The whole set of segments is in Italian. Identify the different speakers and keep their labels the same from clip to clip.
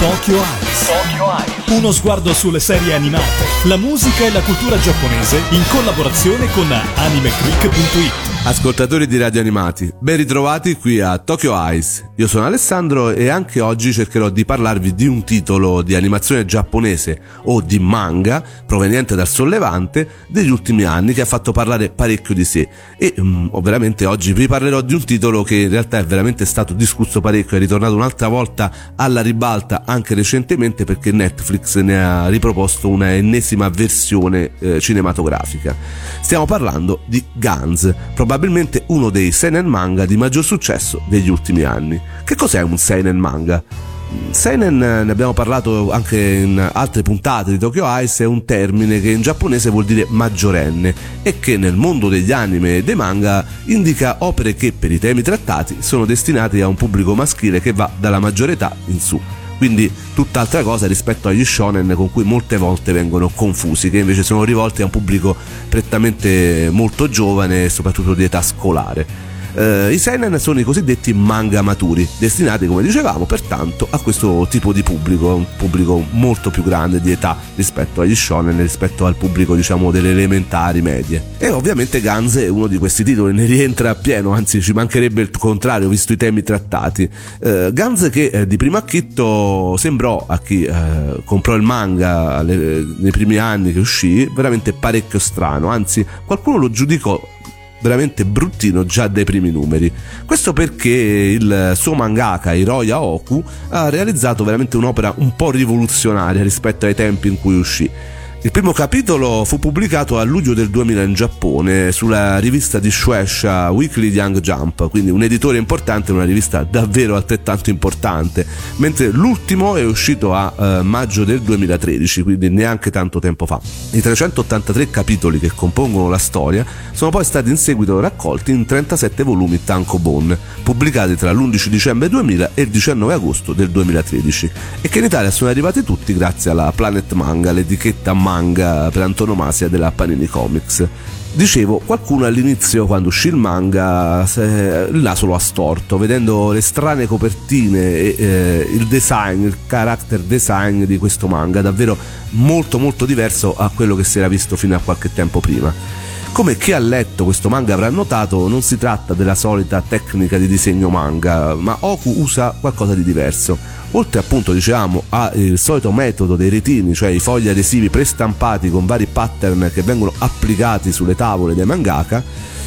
Speaker 1: Tokyo Eyes. Tokyo Eyes. Uno sguardo sulle serie animate, la musica e la cultura giapponese in collaborazione con animeclick.it.
Speaker 2: Ascoltatori di Radio Animati, ben ritrovati qui a Tokyo Eyes. Io sono Alessandro e anche oggi cercherò di parlarvi di un titolo di animazione giapponese o di manga proveniente dal sollevante degli ultimi anni che ha fatto parlare parecchio di sé e um, veramente oggi vi parlerò di un titolo che in realtà è veramente stato discusso parecchio, è ritornato un'altra volta alla ribalta anche recentemente perché Netflix ne ha riproposto una ennesima versione eh, cinematografica. Stiamo parlando di Guns, probabilmente uno dei seinen manga di maggior successo degli ultimi anni. Che cos'è un seinen manga? Seinen, ne abbiamo parlato anche in altre puntate di Tokyo Ice, è un termine che in giapponese vuol dire maggiorenne e che nel mondo degli anime e dei manga indica opere che per i temi trattati sono destinati a un pubblico maschile che va dalla maggiore età in su quindi tutt'altra cosa rispetto agli shonen con cui molte volte vengono confusi, che invece sono rivolti a un pubblico prettamente molto giovane e soprattutto di età scolare. Eh, I seinen sono i cosiddetti manga maturi, destinati, come dicevamo, pertanto a questo tipo di pubblico, un pubblico molto più grande di età rispetto agli shonen, rispetto al pubblico, diciamo, delle elementari medie. E ovviamente Guns è uno di questi titoli, ne rientra a pieno, anzi ci mancherebbe il contrario, visto i temi trattati. Eh, Guns che eh, di primo acchitto sembrò a chi eh, comprò il manga le, nei primi anni che uscì veramente parecchio strano, anzi qualcuno lo giudicò veramente bruttino già dai primi numeri. Questo perché il suo mangaka Hiroya Oku ha realizzato veramente un'opera un po' rivoluzionaria rispetto ai tempi in cui uscì. Il primo capitolo fu pubblicato a luglio del 2000 in Giappone sulla rivista di Shueisha Weekly Young Jump, quindi un editore importante, una rivista davvero altrettanto importante, mentre l'ultimo è uscito a eh, maggio del 2013, quindi neanche tanto tempo fa. I 383 capitoli che compongono la storia sono poi stati in seguito raccolti in 37 volumi tankobon, pubblicati tra l'11 dicembre 2000 e il 19 agosto del 2013, e che in Italia sono arrivati tutti grazie alla Planet Manga, l'etichetta manga manga per antonomasia della Panini Comics. Dicevo, qualcuno all'inizio, quando uscì il manga, il naso lo ha storto, vedendo le strane copertine e eh, il design, il character design di questo manga, davvero molto molto diverso a quello che si era visto fino a qualche tempo prima. Come chi ha letto questo manga avrà notato, non si tratta della solita tecnica di disegno manga, ma Oku usa qualcosa di diverso. Oltre appunto diciamo al solito metodo dei retini, cioè i fogli adesivi prestampati con vari pattern che vengono applicati sulle tavole dei mangaka,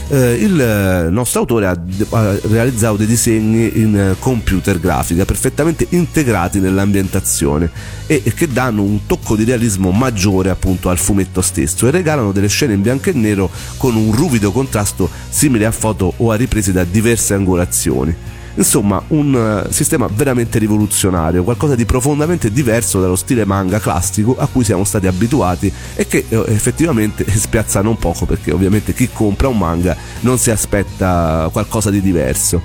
Speaker 2: eh, il nostro autore ha, ha, realizzato dei disegni in computer grafica perfettamente integrati nell'ambientazione e, e, che danno un tocco di realismo maggiore appunto al fumetto stesso e regalano delle scene in bianco e nero con un ruvido contrasto simile a foto o a riprese da diverse angolazioni. Insomma, un uh, sistema veramente rivoluzionario, qualcosa di profondamente diverso dallo stile manga classico a cui siamo stati abituati e che uh, effettivamente spiazza non poco perché ovviamente chi compra un manga non si aspetta qualcosa di diverso.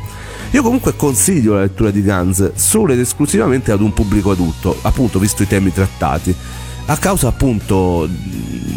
Speaker 2: Io comunque consiglio la lettura di Guns solo ed esclusivamente ad un pubblico adulto, appunto visto i temi trattati a causa appunto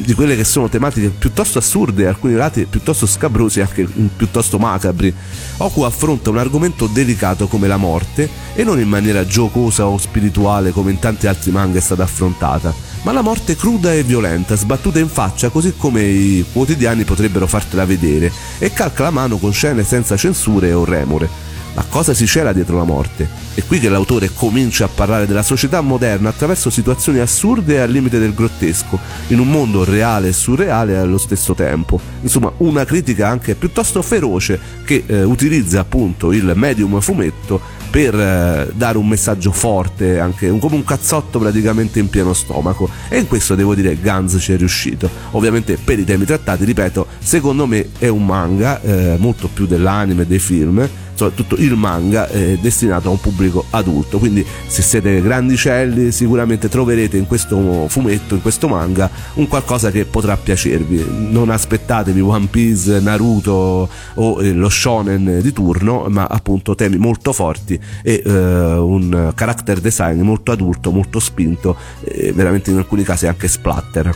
Speaker 2: di quelle che sono tematiche piuttosto assurde, alcuni lati piuttosto scabrosi e anche piuttosto macabri. Oku affronta un argomento delicato come la morte e non in maniera giocosa o spirituale come in tanti altri manga è stata affrontata, ma la morte cruda e violenta, sbattuta in faccia così come i quotidiani potrebbero fartela vedere e calca la mano con scene senza censure o remore. Ma cosa si cela dietro la morte? È qui che l'autore comincia a parlare della società moderna attraverso situazioni assurde e al limite del grottesco, in un mondo reale e surreale allo stesso tempo. Insomma, una critica anche piuttosto feroce che eh, utilizza appunto il medium fumetto per eh, dare un messaggio forte, anche un, come un cazzotto praticamente in pieno stomaco. E in questo devo dire Guns ci è riuscito. Ovviamente per i temi trattati, ripeto, secondo me è un manga eh, molto più dell'anime e dei film soprattutto il manga è destinato a un pubblico adulto. Quindi se siete grandicelli sicuramente troverete in questo fumetto in questo manga un qualcosa che potrà piacervi. Non aspettatevi One Piece Naruto o eh, lo shonen di turno ma appunto temi molto forti e eh, un character design molto adulto molto spinto e veramente in alcuni casi anche splatter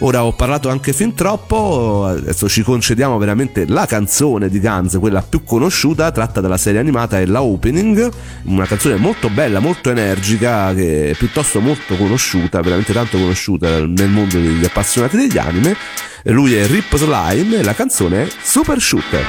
Speaker 2: Ora ho parlato anche fin troppo, adesso ci concediamo veramente la canzone di Guns, quella più conosciuta, tratta dalla serie animata, è la opening, una canzone molto bella, molto energica, che è piuttosto molto conosciuta, veramente tanto conosciuta nel mondo degli appassionati degli anime. Lui è Rip Slime e la canzone è Super Shooter.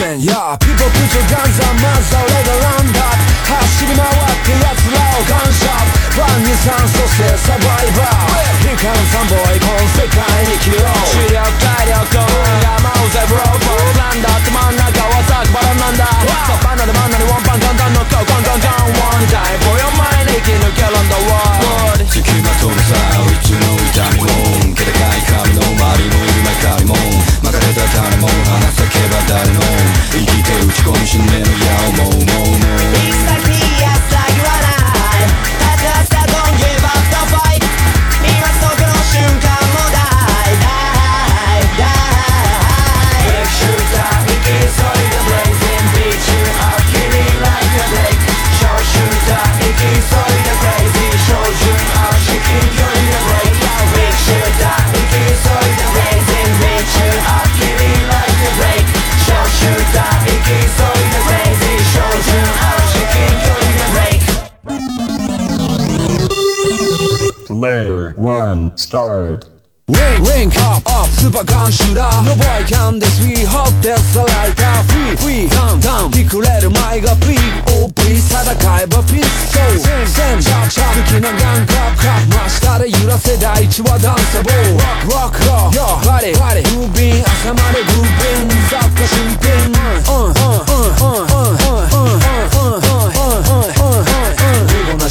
Speaker 3: せん。やピボガンザンマンザ俺がランバッ走り回って奴らを感謝。万二三そしてサバイバー悲観三ボーイこの世界に生きろ視力体力山をゼブローボーランダって真ん中はザクバラなんだサバナで真ん中にワンパンガンガンのココンガンガン One time for your mind 生き抜けるんだわ
Speaker 4: 付きまとうさいつの痛みも気高い髪の周りも今かりも巻かれた種も花咲けば誰の生きて打ち込む信念の矢をもうもうもう
Speaker 5: one, start.
Speaker 3: Wing, wing, up, up, super gun shooter No boy can this, we hope that's a lighter Free, free, down, down ひくれる前がピーク Oh please 戦えばピストルセン、セン、チャー、チャー好きなガンクラップ、クラップ真下で揺らせ第一はダンサボー Rock, rock, rock, yo, パリ、パリムービン、朝までグービン雑貨新品うん、うん、うん、うん、うん、うん、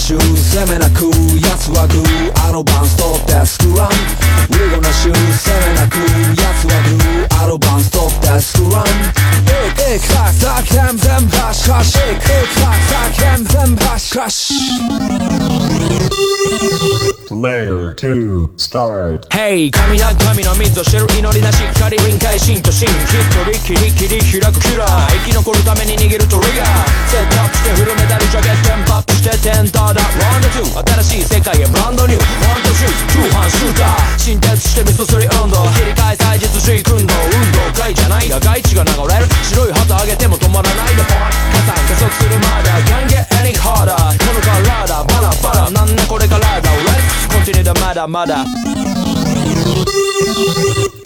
Speaker 3: シュー攻めなく奴はグーアドバンストップデスクランウィゴなシュー攻めなく奴はグーアドバンストップデスクランエクエクサクサクヘン全部ハッシュ
Speaker 5: layer to start.
Speaker 3: Hey 神な神の水を知る祈りなしっかり臨界心と心ひっとりきりきり開くキラー生き残るために握るトリガーセットアップしてフルメタルジャケットンポアップしてテンターだワンダツー新しい世界へブランドニューワントシュートゥーハンシューター新鉄して味噌すり運動切り替え祭日し訓動運動会じゃないが外地が流れる白い旗上げても止まらないでポイ加算加速するまだ Can't get any harder この体バラバラなんだこれからだ She need a mother, mother. まだ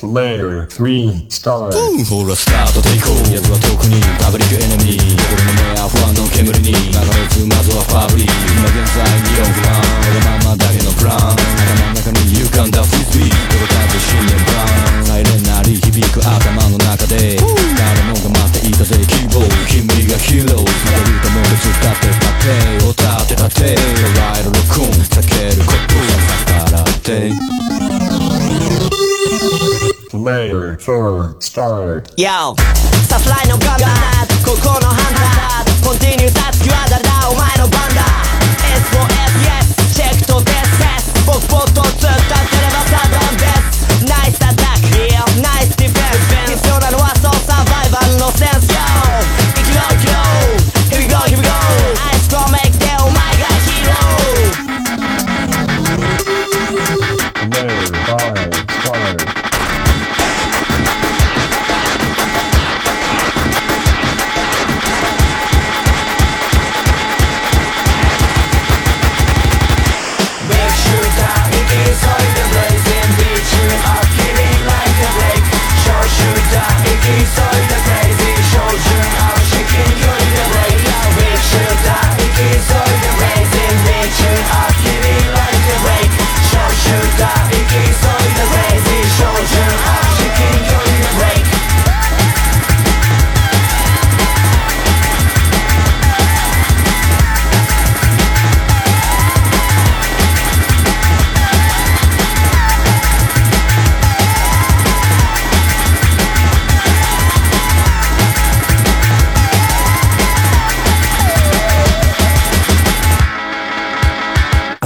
Speaker 5: Player three, start.
Speaker 4: ほらスタートテイクオフ奴は特にパブリックエネミー心の目は不安の煙に流れずまずはファブリー今現在議論不安わがままだけのプラン頭の中に歪んだフリスビー届かず信念ブランサイレン鳴り響く頭の中で誰もが待っていたぜ希望君がヒーローまた歌も別使ってパテを立て立て捉える録音避けることは逆らって
Speaker 5: Player four, start.
Speaker 6: Yo サフライのガンダーここのハンターコンティニューたつきは誰だお前の番だ S4S Yes チェックとデスセス僕ポット突っ立て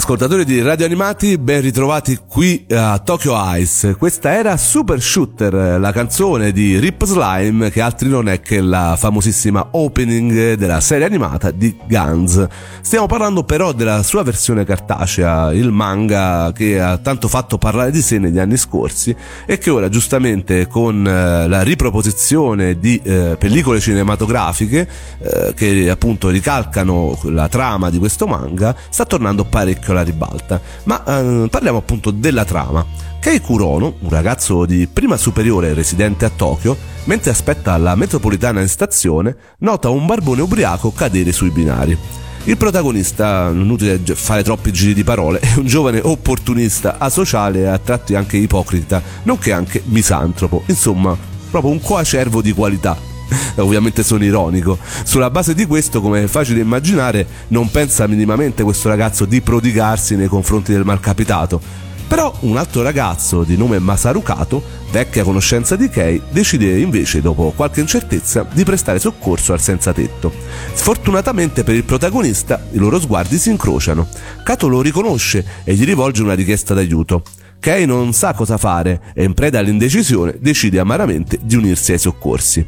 Speaker 2: Ascoltatori di Radio Animati, ben ritrovati qui a Tokyo Ice. Questa era Super Shooter, la canzone di Rip Slime, che altri non è che la famosissima opening della serie animata di Guns. Stiamo parlando però della sua versione cartacea, il manga che ha tanto fatto parlare di sé negli anni scorsi e che ora giustamente con eh, la riproposizione di eh, pellicole cinematografiche eh, che appunto ricalcano la trama di questo manga sta tornando parecchio alla ribalta. Ma eh, parliamo appunto della trama. Kei Kurono, un ragazzo di prima superiore residente a Tokyo, mentre aspetta la metropolitana in stazione, nota un barbone ubriaco cadere sui binari. Il protagonista, non inutile fare troppi giri di parole, è un giovane opportunista, asociale e a tratti anche ipocrita, nonché anche misantropo, insomma, proprio un coacervo di qualità, ovviamente sono ironico. Sulla base di questo, come è facile immaginare, non pensa minimamente questo ragazzo di prodigarsi nei confronti del malcapitato. Però un altro ragazzo di nome Masaru Kato, vecchia conoscenza di Kei, decide invece, dopo qualche incertezza, di prestare soccorso al senza tetto. Sfortunatamente per il protagonista, i loro sguardi si incrociano. Kato lo riconosce e gli rivolge una richiesta d'aiuto. Kei non sa cosa fare e in preda all'indecisione decide amaramente di unirsi ai soccorsi.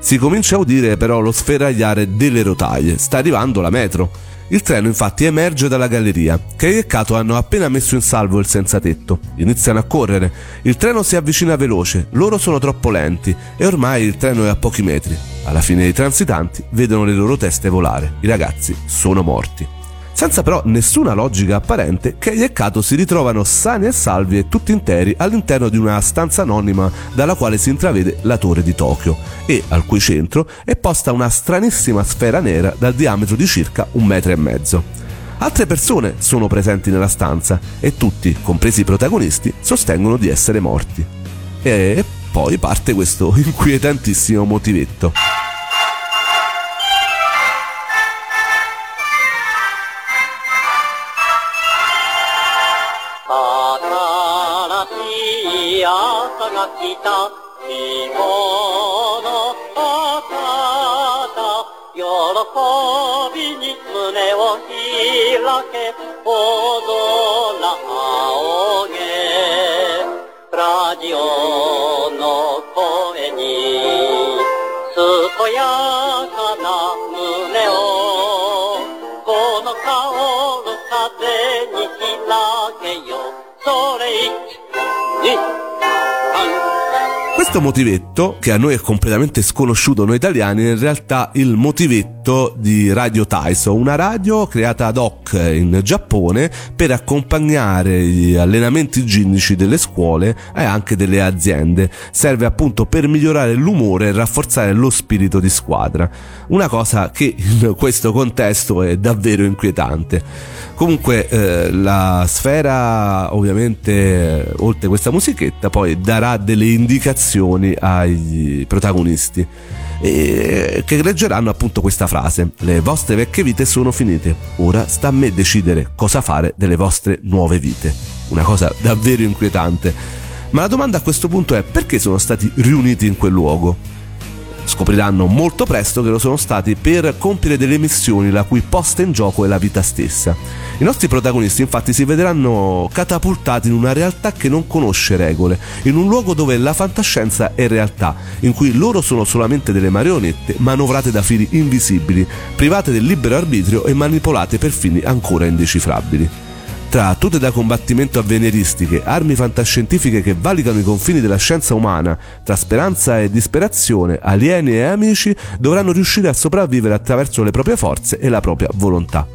Speaker 2: Si comincia a udire però lo sferragliare delle rotaie. Sta arrivando la metro. Il treno infatti emerge dalla galleria. Kei e Kato hanno appena messo in salvo il senza tetto. Iniziano a correre. Il treno si avvicina veloce, loro sono troppo lenti e ormai il treno è a pochi metri. Alla fine i transitanti vedono le loro teste volare. I ragazzi sono morti. Senza però nessuna logica apparente, Kei e Kato si ritrovano sani e salvi e tutti interi all'interno di una stanza anonima dalla quale si intravede la torre di Tokyo e al cui centro è posta una stranissima sfera nera dal diametro di circa un metro e mezzo. Altre persone sono presenti nella stanza e tutti, compresi i protagonisti, sostengono di essere morti. E poi parte questo inquietantissimo motivetto.
Speaker 7: 朝が来た希望の朝喜びに胸を開け大空仰げラジオの声に健やかな胸をこの香る風に開けよ。それ一
Speaker 2: Questo motivetto, che a noi è completamente sconosciuto noi italiani, è in realtà il motivetto di Radio Taiso, una radio creata ad hoc in Giappone per accompagnare gli allenamenti ginnici delle scuole e anche delle aziende. Serve appunto per migliorare l'umore e rafforzare lo spirito di squadra. Una cosa che in questo contesto è davvero inquietante. Comunque eh, la sfera ovviamente oltre questa musichetta poi darà delle indicazioni ai protagonisti e che leggeranno appunto questa frase. Le vostre vecchie vite sono finite. Ora sta a me decidere cosa fare delle vostre nuove vite. Una cosa davvero inquietante. Ma la domanda a questo punto è perché sono stati riuniti in quel luogo Scopriranno molto presto che lo sono stati per compiere delle missioni la cui posta in gioco è la vita stessa. I nostri protagonisti infatti si vedranno catapultati in una realtà che non conosce regole, in un luogo dove la fantascienza è realtà, in cui loro sono solamente delle marionette manovrate da fili invisibili, private del libero arbitrio e manipolate per fini ancora indecifrabili tra tute da combattimento avveniristiche, armi fantascientifiche che valicano i confini della scienza umana, tra speranza e disperazione, alieni e amici dovranno riuscire a sopravvivere attraverso le proprie forze e la propria volontà.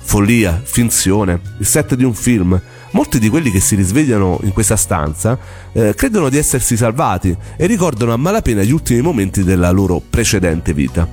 Speaker 2: Follia, finzione, il set di un film. Molti di quelli che si risvegliano in questa stanza eh, credono di essersi salvati e ricordano a malapena gli ultimi momenti della loro precedente vita.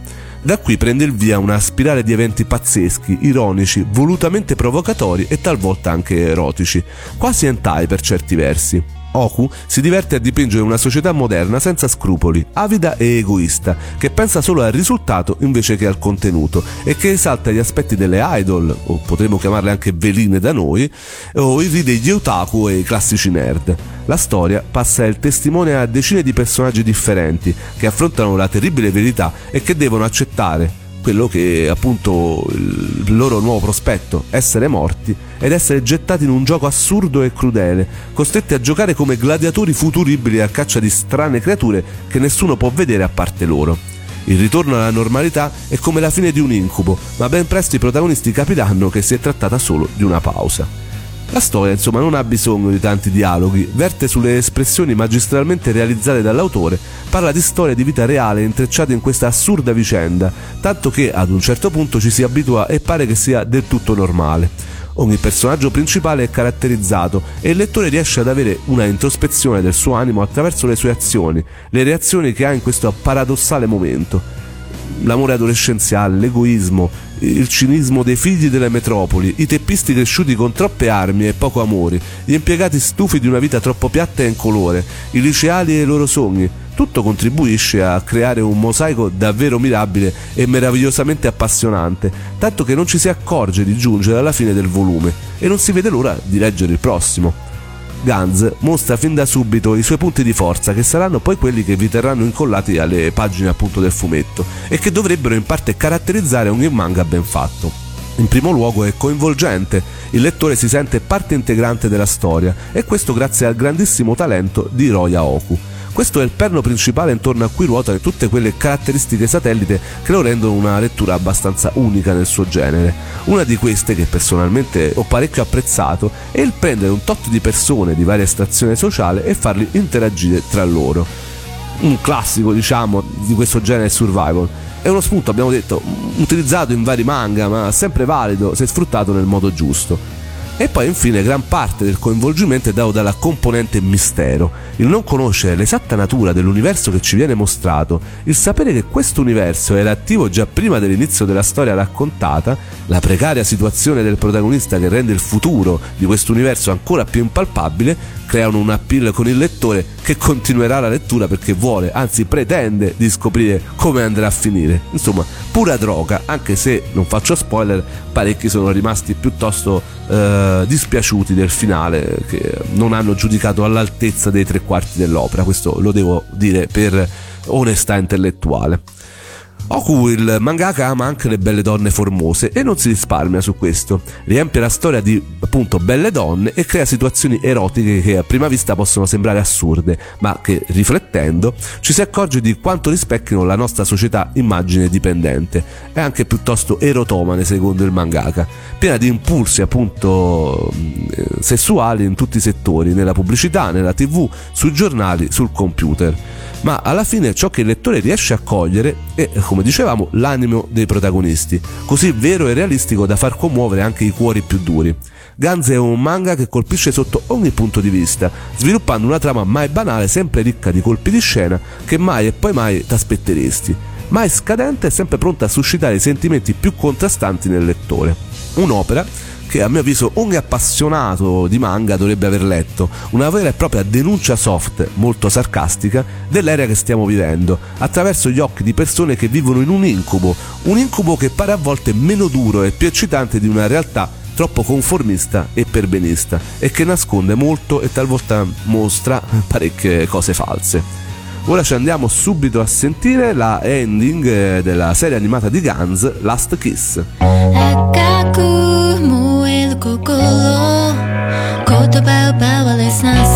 Speaker 2: Da qui prende il via una spirale di eventi pazzeschi, ironici, volutamente provocatori e talvolta anche erotici, quasi hentai per certi versi. Oku si diverte a dipingere una società moderna senza scrupoli, avida e egoista, che pensa solo al risultato invece che al contenuto e che esalta gli aspetti delle idol, o potremmo chiamarle anche veline da noi, o i degli otaku e i classici nerd. La storia passa il testimone a decine di personaggi differenti che affrontano la terribile verità e che devono accettare quello che è appunto il loro nuovo prospetto, essere morti ed essere gettati in un gioco assurdo e crudele, costretti a giocare come gladiatori futuribili a caccia di strane creature che nessuno può vedere a parte loro. Il ritorno alla normalità è come la fine di un incubo, ma ben presto i protagonisti capiranno che si è trattata solo di una pausa. La storia, insomma, non ha bisogno di tanti dialoghi, verte sulle espressioni magistralmente realizzate dall'autore, parla di storie di vita reale intrecciate in questa assurda vicenda, tanto che ad un certo punto ci si abitua e pare che sia del tutto normale. Ogni personaggio principale è caratterizzato e il lettore riesce ad avere una introspezione del suo animo attraverso le sue azioni, le reazioni che ha in questo paradossale momento l'amore adolescenziale, l'egoismo, il cinismo dei figli delle metropoli, i teppisti cresciuti con troppe armi e poco amore, gli impiegati stufi di una vita troppo piatta e incolore, i liceali e i loro sogni. Tutto contribuisce a creare un mosaico davvero mirabile e meravigliosamente appassionante, tanto che non ci si accorge di giungere alla fine del volume e non si vede l'ora di leggere il prossimo. Guns mostra fin da subito i suoi punti di forza che saranno poi quelli che vi terranno incollati alle pagine appunto del fumetto e che dovrebbero in parte caratterizzare ogni manga ben fatto. In primo luogo è coinvolgente, il lettore si sente parte integrante della storia e questo grazie al grandissimo talento di Roya Oku. Questo è il perno principale intorno a cui ruotano tutte quelle caratteristiche satellite che lo rendono una lettura abbastanza unica nel suo genere. Una di queste, che personalmente ho parecchio apprezzato, è il prendere un tot di persone di varia estrazione sociale e farli interagire tra loro. Un classico, diciamo, di questo genere survival. È uno spunto, abbiamo detto, utilizzato in vari manga, ma sempre valido se sfruttato nel modo giusto. E poi infine gran parte del coinvolgimento è dato dalla componente mistero, il non conoscere l'esatta natura dell'universo che ci viene mostrato, il sapere che questo universo era attivo già prima dell'inizio della storia raccontata, la precaria situazione del protagonista che rende il futuro di questo universo ancora più impalpabile, creano un appeal con il lettore che continuerà la lettura perché vuole, anzi pretende di scoprire come andrà a finire. Insomma, pura droga, anche se non faccio spoiler, parecchi sono rimasti piuttosto eh, dispiaciuti del finale, che non hanno giudicato all'altezza dei tre quarti dell'opera, questo lo devo dire per onestà intellettuale. Oku il mangaka ama anche le belle donne formose e non si risparmia su questo. Riempie la storia di appunto belle donne e crea situazioni erotiche che a prima vista possono sembrare assurde, ma che riflettendo ci si accorge di quanto rispecchino la nostra società immagine dipendente. È anche piuttosto erotomane secondo il mangaka, piena di impulsi appunto eh, sessuali in tutti i settori, nella pubblicità, nella tv, sui giornali, sul computer ma alla fine ciò che il lettore riesce a cogliere è, come dicevamo, l'animo dei protagonisti, così vero e realistico da far commuovere anche i cuori più duri. Guns è un manga che colpisce sotto ogni punto di vista, sviluppando una trama mai banale, sempre ricca di colpi di scena che mai e poi mai t'aspetteresti, mai scadente e sempre pronta a suscitare i sentimenti più contrastanti nel lettore. Un'opera che a mio avviso ogni appassionato di manga dovrebbe aver letto, una vera e propria denuncia soft, molto sarcastica, dell'era che stiamo vivendo, attraverso gli occhi di persone che vivono in un incubo, un incubo che pare a volte meno duro e più eccitante di una realtà troppo conformista e perbenista e che nasconde molto e talvolta mostra parecchie cose false. Ora ci andiamo subito a sentire la ending eh, della serie animata di Guns, Last Kiss.
Speaker 8: 心。言葉を奪われさ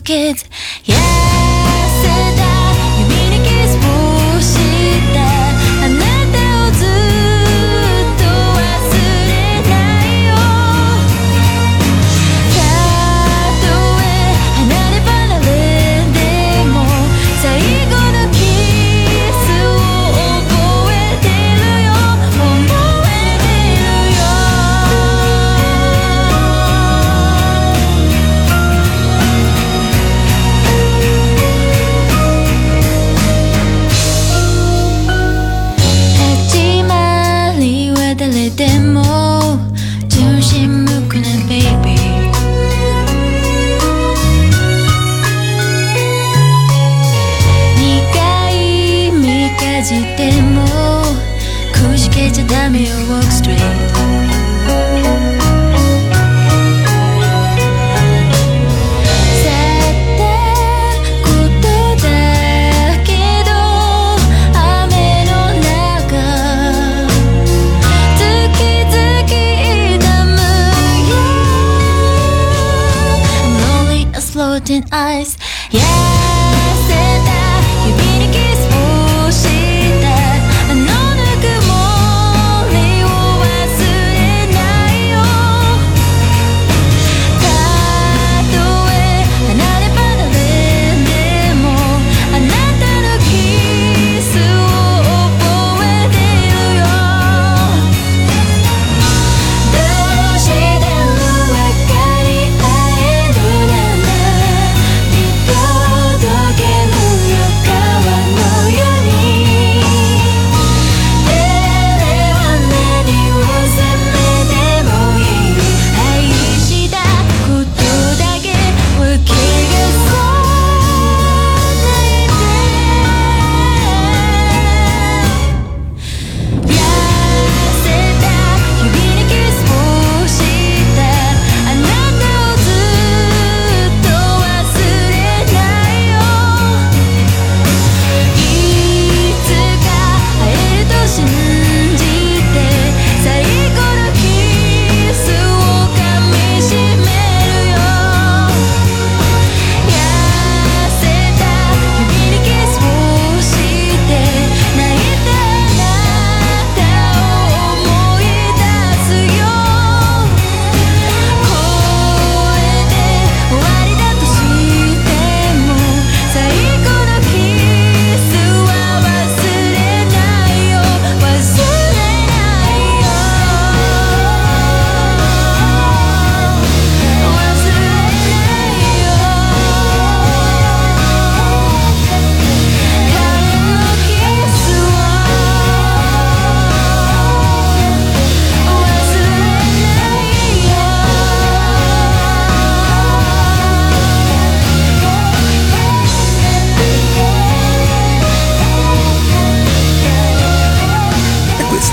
Speaker 8: kids
Speaker 2: eyes.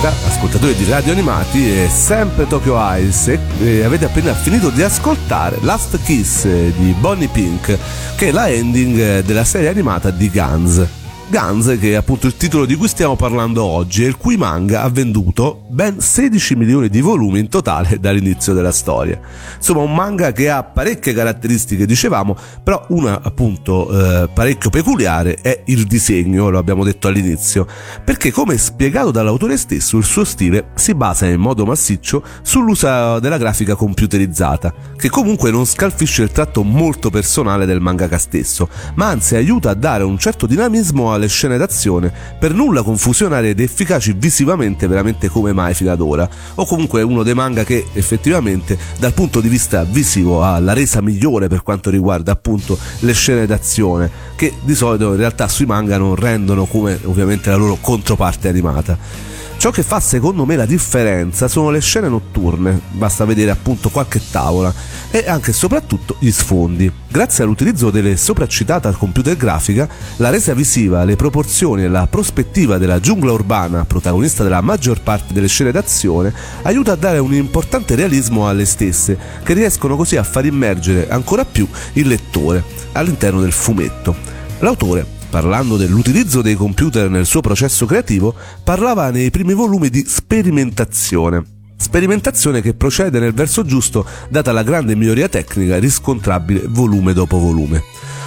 Speaker 2: Questa, ascoltatori di radio animati, è sempre Tokyo Ice e, e avete appena finito di ascoltare Last Kiss eh, di Bonnie Pink, che è la ending eh, della serie animata di Guns. Guns, che è appunto il titolo di cui stiamo parlando oggi, e il cui manga ha venduto ben 16 milioni di volumi in totale dall'inizio della storia. Insomma, un manga che ha parecchie caratteristiche, dicevamo, però una appunto eh, parecchio peculiare è il disegno, lo abbiamo detto all'inizio, perché come spiegato dall'autore stesso, il suo stile si basa in modo massiccio sull'uso della grafica computerizzata, che comunque non scalfisce il tratto molto personale del mangaka stesso, ma anzi aiuta a dare un certo dinamismo alle scene d'azione, per nulla confusionarie ed efficaci visivamente veramente come mai fino ad ora, o comunque uno dei manga che effettivamente dal punto di vista visivo ha la resa migliore per quanto riguarda appunto le scene d'azione, che di solito in realtà sui manga non rendono come ovviamente la loro controparte animata. Ciò che fa secondo me la differenza sono le scene notturne, basta vedere appunto qualche tavola, e anche e soprattutto gli sfondi. Grazie all'utilizzo delle sopraccitata computer grafica, la resa visiva, le proporzioni e la prospettiva della giungla urbana, protagonista della maggior parte delle scene d'azione, aiuta a dare un importante realismo alle stesse, che riescono così a far immergere ancora più il lettore all'interno del fumetto. L'autore parlando dell'utilizzo dei computer nel suo processo creativo, parlava nei primi volumi di sperimentazione. Sperimentazione che procede nel verso giusto data la grande miglioria tecnica riscontrabile volume dopo volume.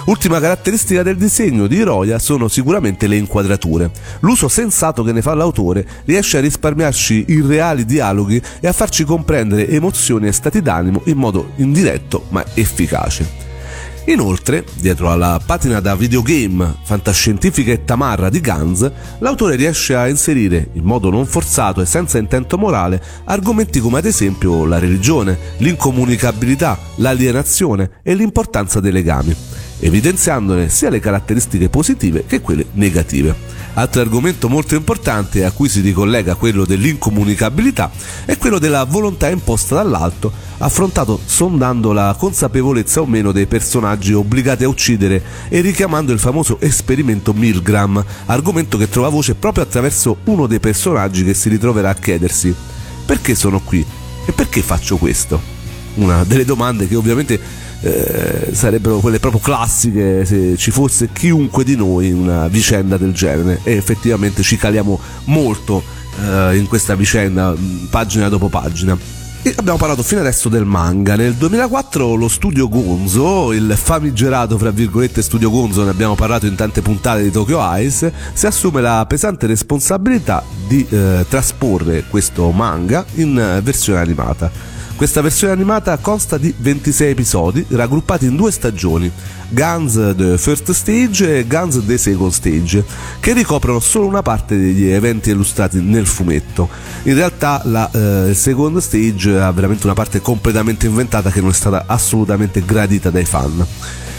Speaker 2: Ultima caratteristica del disegno di Hiroya sono sicuramente le inquadrature. L'uso sensato che ne fa l'autore riesce a risparmiarci irreali dialoghi e a farci comprendere emozioni e stati d'animo in modo indiretto ma efficace. Inoltre, dietro alla patina da videogame fantascientifica e tamarra di Guns, l'autore riesce a inserire, in modo non forzato e senza intento morale, argomenti come ad esempio la religione, l'incomunicabilità, l'alienazione e l'importanza dei legami. Evidenziandone sia le caratteristiche positive che quelle negative. Altro argomento molto importante a cui si ricollega quello dell'incomunicabilità è quello della volontà imposta dall'alto, affrontato sondando la consapevolezza o meno dei personaggi obbligati a uccidere e richiamando il famoso esperimento Milgram, argomento che trova voce proprio attraverso uno dei personaggi che si ritroverà a chiedersi perché sono qui e perché faccio questo? Una delle domande che ovviamente eh, sarebbero quelle proprio classiche se ci fosse chiunque di noi in una vicenda del genere e effettivamente ci caliamo molto eh, in questa vicenda pagina dopo pagina. E abbiamo parlato fino adesso del manga. Nel 2004 lo studio Gonzo, il famigerato fra virgolette studio Gonzo, ne abbiamo parlato in tante puntate di Tokyo Ice, si assume la pesante responsabilità di eh, trasporre questo manga in eh, versione animata. Questa versione animata consta di 26 episodi raggruppati in due stagioni, Guns The First Stage e Guns The Second Stage, che ricoprono solo una parte degli eventi illustrati nel fumetto. In realtà la eh, Second Stage ha veramente una parte completamente inventata che non è stata assolutamente gradita dai fan.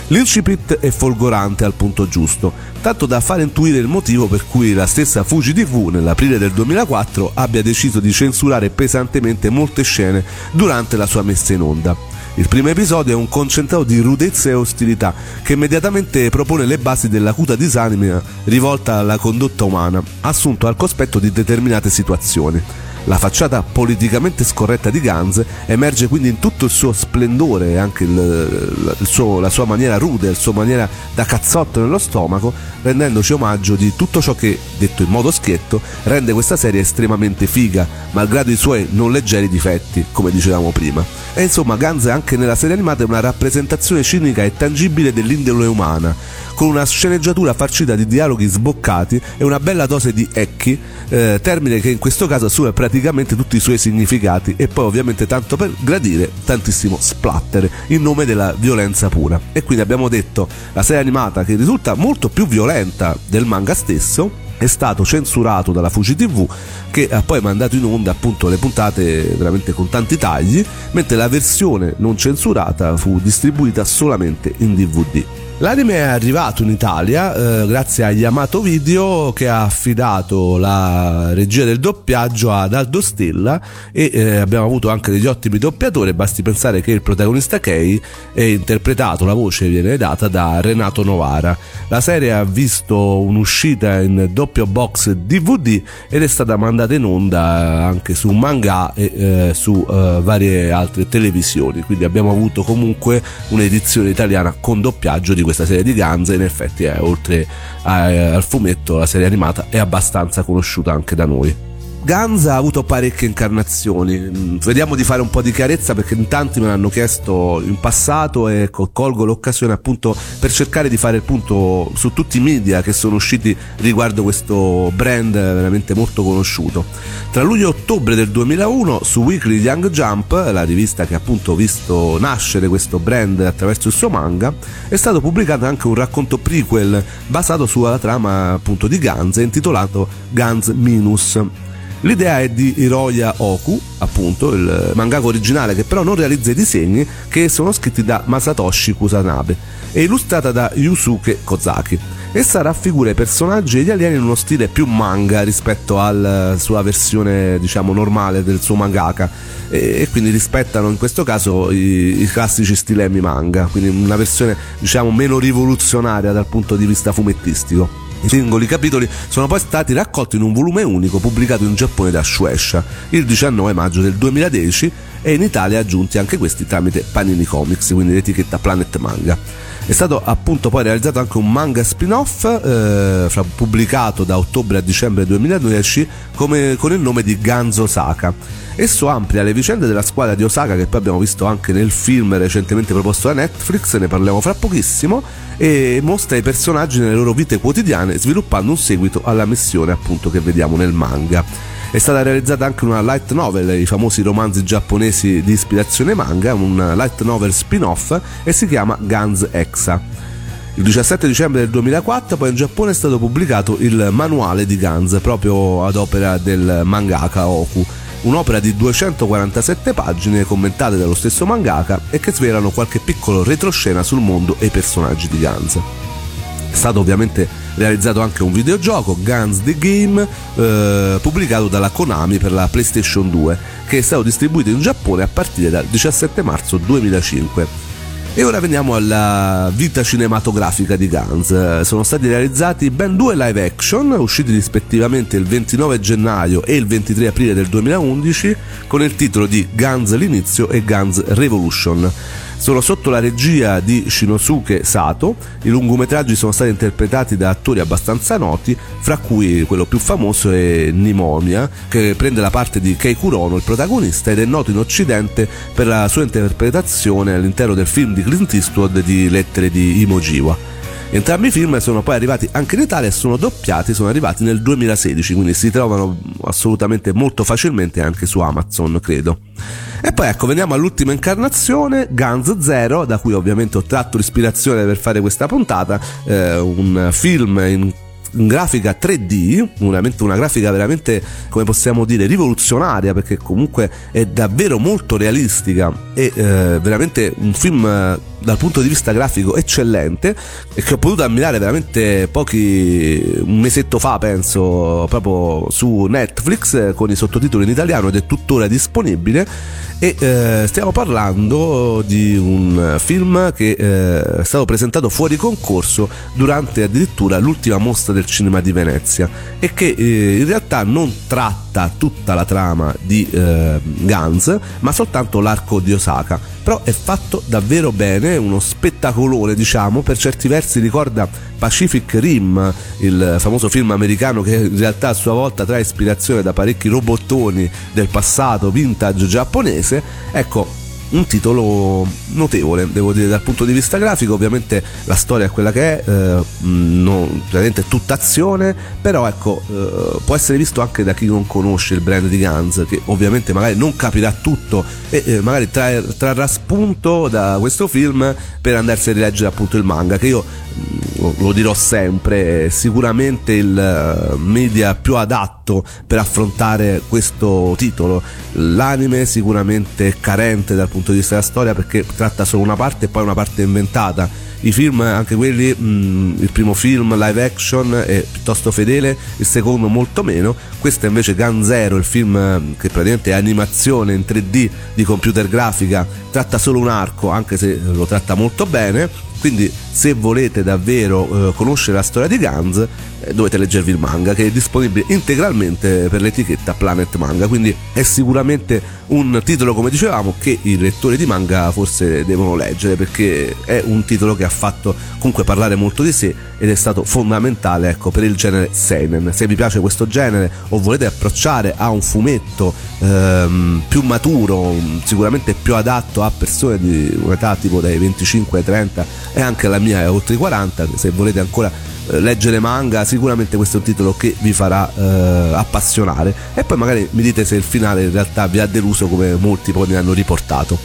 Speaker 2: L'incipit è folgorante al punto giusto, tanto da far intuire il motivo per cui la stessa Fuji TV nell'aprile del 2004 abbia deciso di censurare pesantemente molte scene durante la sua messa in onda. Il primo episodio è un concentrato di rudezza e ostilità che immediatamente propone le basi dell'acuta disanima rivolta alla condotta umana, assunto al cospetto di determinate situazioni. La facciata politicamente scorretta di Guns emerge quindi in tutto il suo splendore e anche il, il suo, la sua maniera rude, la sua maniera da cazzotto nello stomaco, rendendoci omaggio di tutto ciò che, detto in modo schietto, rende questa serie estremamente figa, malgrado i suoi non leggeri difetti, come dicevamo prima. E insomma, Guns anche nella serie animata è una rappresentazione cinica e tangibile dell'indole umana, con una sceneggiatura farcita di dialoghi sboccati e una bella dose di ecchi, eh, termine che in questo caso assume praticamente tutti i suoi significati e poi ovviamente tanto per gradire tantissimo splatter in nome della violenza pura. E quindi abbiamo detto la serie animata che risulta molto più violenta del manga stesso è stato censurato dalla Fuji TV che ha poi mandato in onda appunto le puntate veramente con tanti tagli mentre la versione non censurata fu distribuita solamente in DVD. L'anime è arrivato in Italia eh, grazie a Yamato Video che ha affidato la regia del doppiaggio ad Aldo Stella e eh, abbiamo avuto anche degli ottimi doppiatori, basti pensare che il protagonista Kei è interpretato, la voce viene data da Renato Novara. La serie ha visto un'uscita in doppio box DVD ed è stata mandata in onda anche su manga e eh, su eh, varie altre televisioni, quindi abbiamo avuto comunque un'edizione italiana con doppiaggio di questa serie di Guns in effetti è, oltre a, al fumetto la serie animata è abbastanza conosciuta anche da noi. Guns ha avuto parecchie incarnazioni. Mm, Vediamo di fare un po' di chiarezza perché in tanti me l'hanno chiesto in passato e co- colgo l'occasione appunto per cercare di fare il punto su tutti i media che sono usciti riguardo questo brand veramente molto conosciuto. Tra luglio e ottobre del 2001 su Weekly Young Jump, la rivista che appunto ha visto nascere questo brand attraverso il suo manga, è stato pubblicato anche un racconto prequel basato sulla trama appunto di Guns intitolato Guns Minus. L'idea è di Hiroya Oku, appunto, il mangaka originale che però non realizza i disegni che sono scritti da Masatoshi Kusanabe e illustrata da Yusuke Kozaki. Essa raffigura i personaggi e gli alieni in uno stile più manga rispetto alla sua versione, diciamo, normale del suo mangaka e, e quindi rispettano in questo caso i, i classici stilemi manga, quindi una versione, diciamo, meno rivoluzionaria dal punto di vista fumettistico. I singoli capitoli sono poi stati raccolti in un volume unico pubblicato in Giappone da Shueisha il 19 maggio del 2010 e in Italia aggiunti anche questi tramite Panini Comics, quindi l'etichetta Planet Manga. È stato appunto poi realizzato anche un manga spin-off eh, pubblicato da ottobre a dicembre 2010 come- con il nome di Ganzo Osaka. Esso amplia le vicende della squadra di Osaka che poi abbiamo visto anche nel film recentemente proposto da Netflix, ne parliamo fra pochissimo, e mostra i personaggi nelle loro vite quotidiane sviluppando un seguito alla missione appunto che vediamo nel manga. È stata realizzata anche una light novel, i famosi romanzi giapponesi di ispirazione manga, un light novel spin-off e si chiama Guns Exa. Il 17 dicembre del 2004 poi in Giappone è stato pubblicato il manuale di Guns proprio ad opera del mangaka Oku. un'opera di 247 pagine commentate dallo stesso mangaka e che svelano qualche piccolo retroscena sul mondo e i personaggi di Guns. Stato ovviamente realizzato anche un videogioco, Guns the Game, eh, pubblicato dalla Konami per la PlayStation 2, che è stato distribuito in Giappone a partire dal 17 marzo 2005. E ora veniamo alla vita cinematografica di Guns. Eh, Sono stati realizzati ben due live action, usciti rispettivamente il 29 gennaio e il 23 aprile del 2011, con il titolo di Guns l'inizio e Guns Revolution. Sono sotto la regia di Shinosuke Sato, i lungometraggi sono stati interpretati da attori abbastanza noti, fra cui quello più famoso è Nimonia, che prende la parte di Kei Kurono, il protagonista, ed è noto in occidente per la sua interpretazione all'interno del film di Clint Eastwood di Lettere di Imojiwa. Entrambi i film sono poi arrivati anche in Italia e sono doppiati, sono arrivati nel 2016, quindi si trovano assolutamente molto facilmente anche su Amazon, credo. E poi ecco, veniamo all'ultima incarnazione, Guns Zero, da cui ovviamente ho tratto l'ispirazione per fare questa puntata, eh, un film in grafica 3D, veramente una grafica veramente, come possiamo dire, rivoluzionaria, perché comunque è davvero molto realistica e eh, veramente un film eh, dal punto di vista grafico eccellente e che ho potuto ammirare veramente pochi un mesetto fa penso proprio su Netflix eh, con i sottotitoli in italiano ed è tuttora disponibile e eh, stiamo parlando di un film che eh, è stato presentato fuori concorso durante addirittura l'ultima mostra del cinema di Venezia e che eh, in realtà non tratta tutta la trama di eh, Guns ma soltanto l'arco di Osaka. Però è fatto davvero bene uno spettacolone diciamo per certi versi ricorda Pacific Rim il famoso film americano che in realtà a sua volta trae ispirazione da parecchi robottoni del passato vintage giapponese. Ecco un titolo notevole, devo dire, dal punto di vista grafico. Ovviamente la storia è quella che è, eh, non, veramente tutta azione, però ecco, eh, può essere visto anche da chi non conosce il brand di Guns, che ovviamente magari non capirà tutto e eh, magari tra- trarrà spunto da questo film per andarsi a rileggere appunto il manga, che io lo dirò sempre, sicuramente il eh, media più adatto per affrontare questo titolo. L'anime sicuramente è carente dal punto di vista della storia perché tratta solo una parte e poi una parte inventata. I film, anche quelli, mh, il primo film live action è piuttosto fedele, il secondo molto meno. Questo è invece Gun Zero, il film eh, che praticamente è animazione in 3D di computer grafica, tratta solo un arco, anche se lo tratta molto bene. Quindi se volete davvero eh, conoscere la storia di Guns eh, dovete leggervi il manga che è disponibile integralmente per l'etichetta Planet Manga, quindi è sicuramente un titolo come dicevamo che i lettori di manga forse devono leggere perché è un titolo che ha fatto comunque parlare molto di sé ed è stato fondamentale ecco, per il genere seinen. Se vi piace questo genere o volete approcciare a un fumetto ehm, più maturo, sicuramente più adatto a persone di un'età tipo dai 25 ai 30 e anche la mia è oltre i 40, se volete ancora eh, leggere manga sicuramente questo è un titolo che vi farà eh, appassionare. E poi magari mi dite se il finale in realtà vi ha deluso come molti poi mi hanno riportato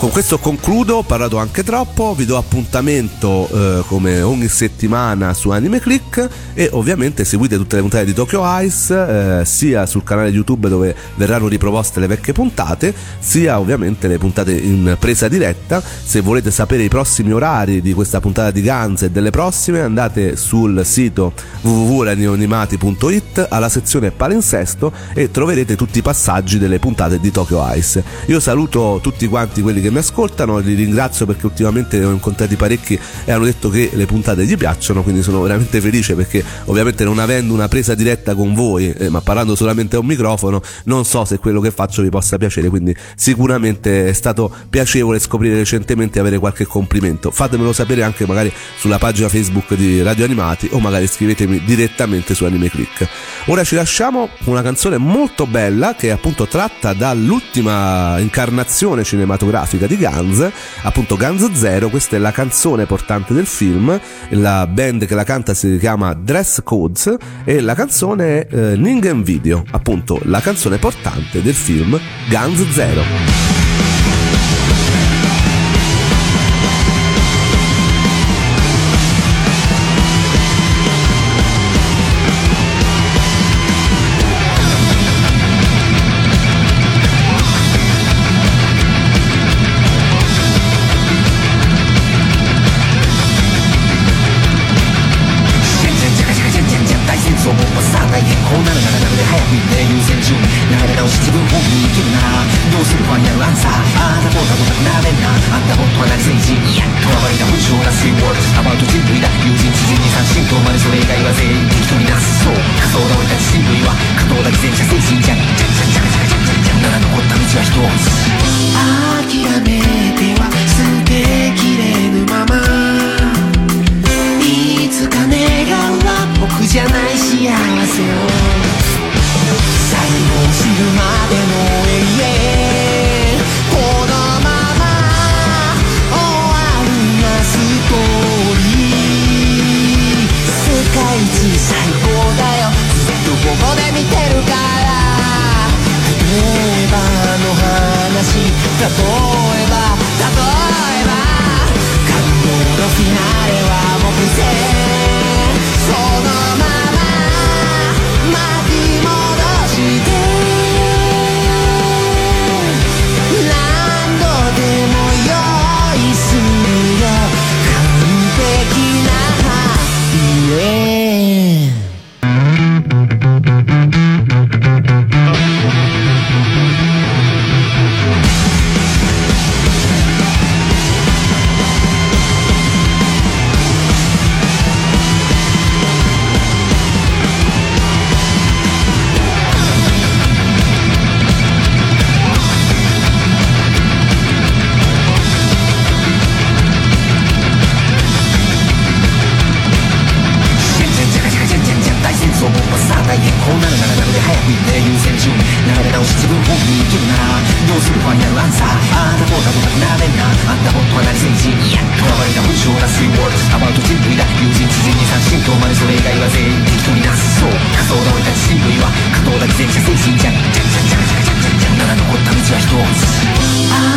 Speaker 2: con questo concludo, ho parlato anche troppo, vi do appuntamento eh, come ogni settimana su Anime Click e ovviamente seguite tutte le puntate di Tokyo Ice eh, sia sul canale YouTube dove verranno riproposte le vecchie puntate, sia ovviamente le puntate in presa diretta. Se volete sapere i prossimi orari di questa puntata di Guns e delle prossime andate sul sito www.radioanimati.it alla sezione palinsesto e troverete tutti i passaggi delle puntate di Tokyo Ice. Io saluto tutti quanti quelli che mi ascoltano, li ringrazio perché ultimamente ne ho incontrati parecchi e hanno detto che le puntate gli piacciono, quindi sono veramente felice perché ovviamente non avendo una presa diretta con voi, eh, ma parlando solamente a un microfono, non so se quello che faccio vi possa piacere, quindi sicuramente è stato piacevole scoprire recentemente e avere qualche complimento. Fatemelo sapere anche magari sulla pagina Facebook di Radio Animati o magari scrivetemi direttamente su Anime Click. Ora ci lasciamo una canzone molto bella che è appunto tratta dall'ultima incarnazione cinematografica di Guns, appunto Guns Zero, questa è la canzone portante del film, la band che la canta si chiama Dress Codes e la canzone è eh, Ningen Video, appunto la canzone portante del film Guns Zero.
Speaker 9: 水ボー。ルアバウト人類だ友人知人に三振今までそれ以外は全員適当になすそう仮想な俺たち人類は加藤だけ全社精神じゃんじゃんじゃんじゃんじゃんじゃんじゃんなら残った道は人を